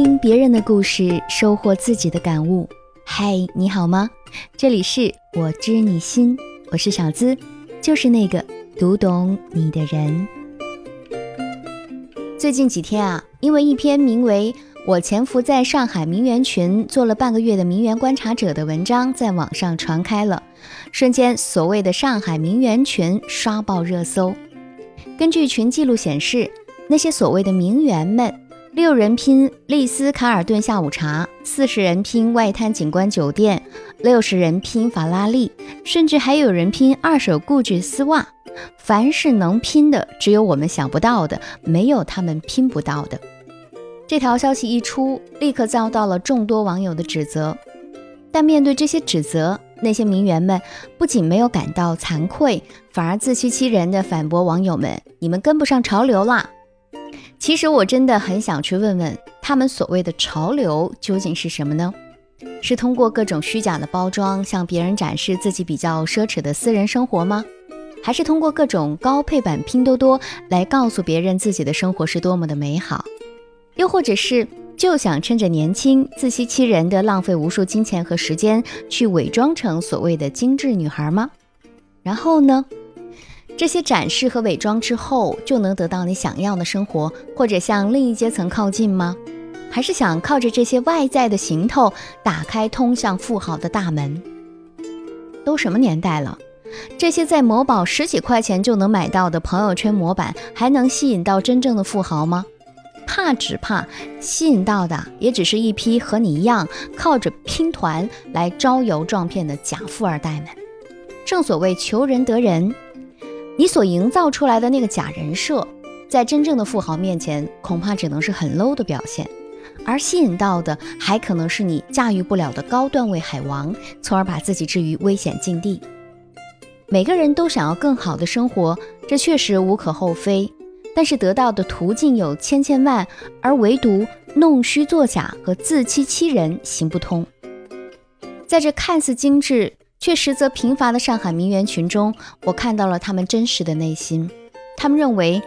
听别人的故事，收获自己的感悟。嗨，你好吗？这里是我知你心，我是小资，就是那个读懂你的人。最近几天啊，因为一篇名为《我潜伏在上海名媛群做了半个月的名媛观察者》的文章在网上传开了，瞬间所谓的上海名媛群刷爆热搜。根据群记录显示，那些所谓的名媛们。六人拼丽思卡尔顿下午茶，四十人拼外滩景观酒店，六十人拼法拉利，甚至还有人拼二手固执丝袜。凡是能拼的，只有我们想不到的，没有他们拼不到的。这条消息一出，立刻遭到了众多网友的指责。但面对这些指责，那些名媛们不仅没有感到惭愧，反而自欺欺人的反驳网友们：“你们跟不上潮流啦！”其实我真的很想去问问他们所谓的潮流究竟是什么呢？是通过各种虚假的包装向别人展示自己比较奢侈的私人生活吗？还是通过各种高配版拼多多来告诉别人自己的生活是多么的美好？又或者是就想趁着年轻自欺欺人的浪费无数金钱和时间去伪装成所谓的精致女孩吗？然后呢？这些展示和伪装之后，就能得到你想要的生活，或者向另一阶层靠近吗？还是想靠着这些外在的行头打开通向富豪的大门？都什么年代了，这些在某宝十几块钱就能买到的朋友圈模板，还能吸引到真正的富豪吗？怕只怕吸引到的，也只是一批和你一样靠着拼团来招摇撞骗的假富二代们。正所谓求人得人。你所营造出来的那个假人设，在真正的富豪面前，恐怕只能是很 low 的表现，而吸引到的还可能是你驾驭不了的高段位海王，从而把自己置于危险境地。每个人都想要更好的生活，这确实无可厚非，但是得到的途径有千千万，而唯独弄虚作假和自欺欺人行不通。在这看似精致。却实则贫乏的上海名媛群中，我看到了他们真实的内心。他们认为，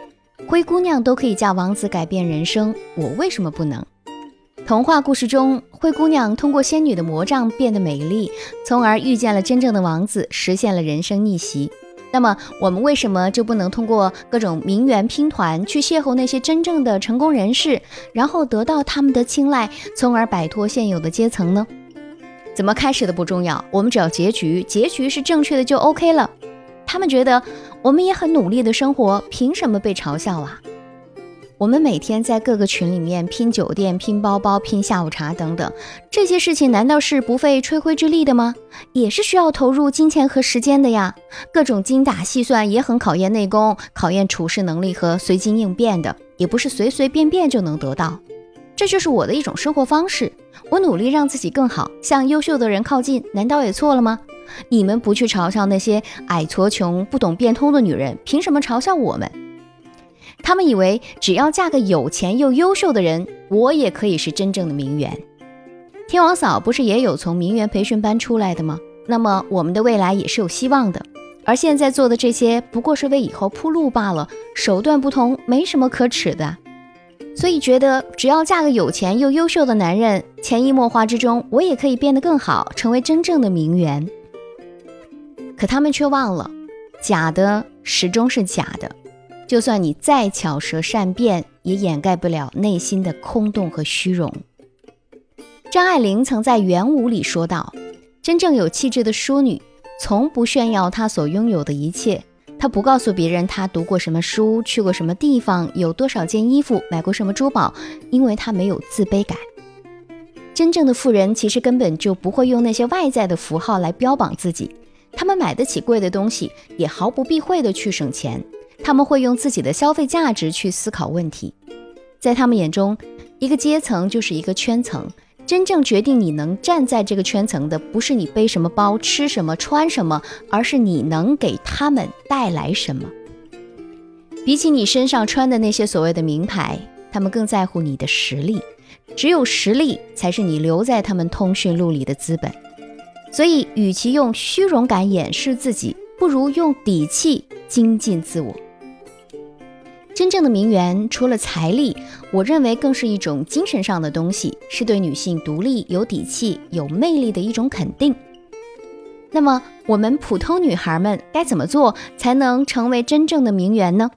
灰姑娘都可以嫁王子改变人生，我为什么不能？童话故事中，灰姑娘通过仙女的魔杖变得美丽，从而遇见了真正的王子，实现了人生逆袭。那么，我们为什么就不能通过各种名媛拼团去邂逅那些真正的成功人士，然后得到他们的青睐，从而摆脱现有的阶层呢？怎么开始的不重要，我们只要结局，结局是正确的就 OK 了。他们觉得我们也很努力的生活，凭什么被嘲笑啊？我们每天在各个群里面拼酒店、拼包包、拼下午茶等等，这些事情难道是不费吹灰之力的吗？也是需要投入金钱和时间的呀。各种精打细算也很考验内功，考验处事能力和随机应变的，也不是随随便便就能得到。这就是我的一种生活方式。我努力让自己更好，向优秀的人靠近，难道也错了吗？你们不去嘲笑那些矮矬穷、不懂变通的女人，凭什么嘲笑我们？他们以为只要嫁个有钱又优秀的人，我也可以是真正的名媛。天王嫂不是也有从名媛培训班出来的吗？那么我们的未来也是有希望的。而现在做的这些，不过是为以后铺路罢了，手段不同，没什么可耻的。所以觉得只要嫁个有钱又优秀的男人，潜移默化之中，我也可以变得更好，成为真正的名媛。可他们却忘了，假的始终是假的，就算你再巧舌善辩，也掩盖不了内心的空洞和虚荣。张爱玲曾在《元舞》里说道：“真正有气质的淑女，从不炫耀她所拥有的一切。”他不告诉别人他读过什么书，去过什么地方，有多少件衣服，买过什么珠宝，因为他没有自卑感。真正的富人其实根本就不会用那些外在的符号来标榜自己，他们买得起贵的东西，也毫不避讳的去省钱。他们会用自己的消费价值去思考问题，在他们眼中，一个阶层就是一个圈层。真正决定你能站在这个圈层的，不是你背什么包、吃什么、穿什么，而是你能给他们带来什么。比起你身上穿的那些所谓的名牌，他们更在乎你的实力。只有实力才是你留在他们通讯录里的资本。所以，与其用虚荣感掩饰自己，不如用底气精进自我。真正的名媛除了财力，我认为更是一种精神上的东西，是对女性独立、有底气、有魅力的一种肯定。那么，我们普通女孩们该怎么做才能成为真正的名媛呢？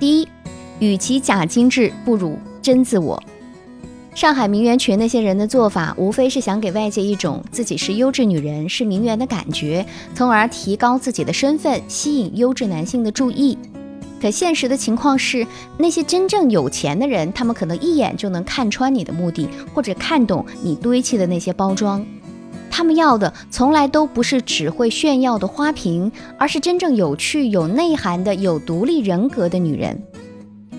第一，与其假精致，不如真自我。上海名媛群那些人的做法，无非是想给外界一种自己是优质女人、是名媛的感觉，从而提高自己的身份，吸引优质男性的注意。可现实的情况是，那些真正有钱的人，他们可能一眼就能看穿你的目的，或者看懂你堆砌的那些包装。他们要的从来都不是只会炫耀的花瓶，而是真正有趣、有内涵的、有独立人格的女人。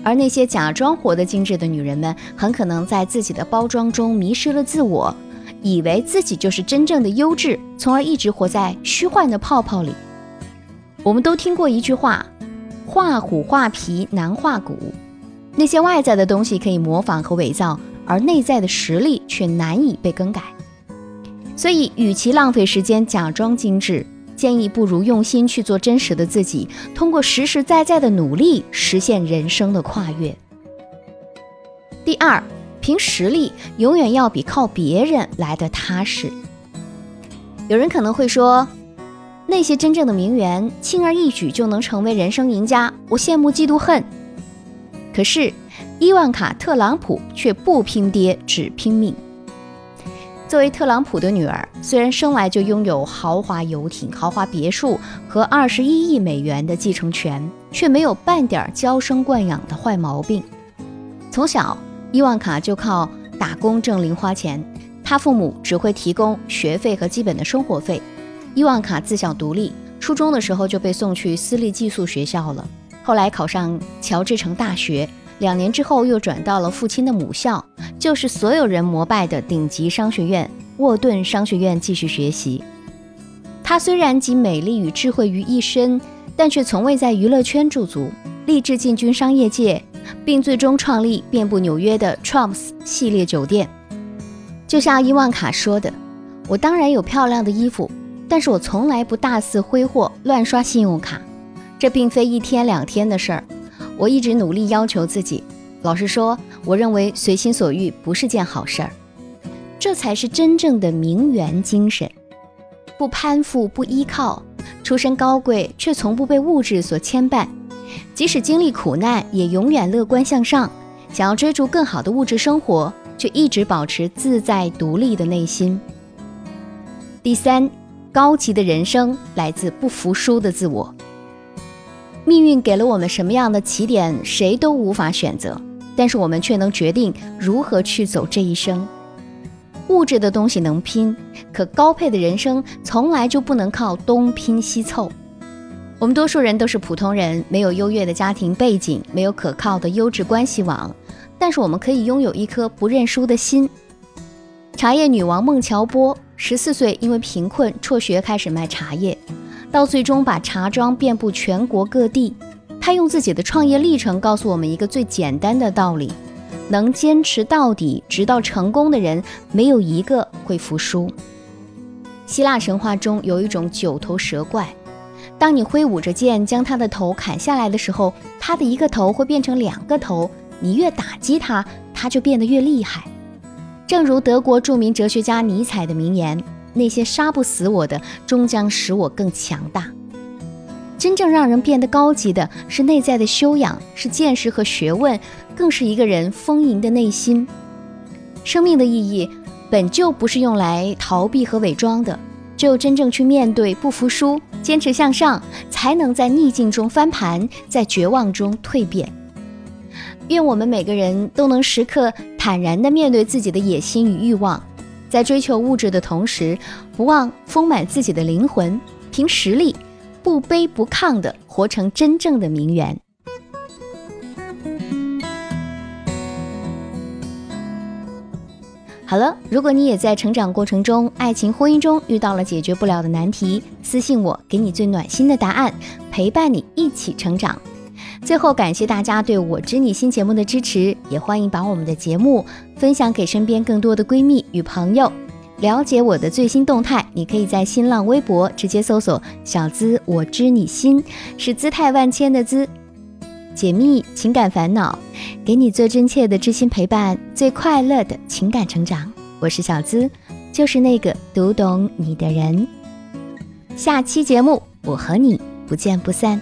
而那些假装活得精致的女人们，很可能在自己的包装中迷失了自我，以为自己就是真正的优质，从而一直活在虚幻的泡泡里。我们都听过一句话：“画虎画皮难画骨。”那些外在的东西可以模仿和伪造，而内在的实力却难以被更改。所以，与其浪费时间假装精致，建议不如用心去做真实的自己，通过实实在在的努力实现人生的跨越。第二，凭实力永远要比靠别人来的踏实。有人可能会说，那些真正的名媛轻而易举就能成为人生赢家，我羡慕嫉妒恨。可是，伊万卡·特朗普却不拼爹，只拼命。作为特朗普的女儿，虽然生来就拥有豪华游艇、豪华别墅和二十一亿美元的继承权，却没有半点娇生惯养的坏毛病。从小，伊万卡就靠打工挣零花钱，她父母只会提供学费和基本的生活费。伊万卡自小独立，初中的时候就被送去私立寄宿学校了，后来考上乔治城大学。两年之后，又转到了父亲的母校，就是所有人膜拜的顶级商学院——沃顿商学院继续学习。她虽然集美丽与智慧于一身，但却从未在娱乐圈驻足，立志进军商业界，并最终创立遍布纽约的 Trumps 系列酒店。就像伊万卡说的：“我当然有漂亮的衣服，但是我从来不大肆挥霍、乱刷信用卡。这并非一天两天的事儿。”我一直努力要求自己。老实说，我认为随心所欲不是件好事儿。这才是真正的名媛精神：不攀附，不依靠，出身高贵却从不被物质所牵绊，即使经历苦难也永远乐观向上。想要追逐更好的物质生活，却一直保持自在独立的内心。第三，高级的人生来自不服输的自我。命运给了我们什么样的起点，谁都无法选择，但是我们却能决定如何去走这一生。物质的东西能拼，可高配的人生从来就不能靠东拼西凑。我们多数人都是普通人，没有优越的家庭背景，没有可靠的优质关系网，但是我们可以拥有一颗不认输的心。茶叶女王孟乔波，十四岁因为贫困辍学开始卖茶叶。到最终把茶庄遍布全国各地，他用自己的创业历程告诉我们一个最简单的道理：能坚持到底直到成功的人，没有一个会服输。希腊神话中有一种九头蛇怪，当你挥舞着剑将他的头砍下来的时候，他的一个头会变成两个头，你越打击他，他就变得越厉害。正如德国著名哲学家尼采的名言。那些杀不死我的，终将使我更强大。真正让人变得高级的是内在的修养，是见识和学问，更是一个人丰盈的内心。生命的意义本就不是用来逃避和伪装的，只有真正去面对，不服输，坚持向上，才能在逆境中翻盘，在绝望中蜕变。愿我们每个人都能时刻坦然地面对自己的野心与欲望。在追求物质的同时，不忘丰满自己的灵魂，凭实力，不卑不亢的活成真正的名媛。好了，如果你也在成长过程中、爱情婚姻中遇到了解决不了的难题，私信我，给你最暖心的答案，陪伴你一起成长。最后，感谢大家对我知你心节目的支持，也欢迎把我们的节目分享给身边更多的闺蜜与朋友。了解我的最新动态，你可以在新浪微博直接搜索“小资我知你心”，是姿态万千的“资”，解密情感烦恼，给你最真切的知心陪伴，最快乐的情感成长。我是小资，就是那个读懂你的人。下期节目，我和你不见不散。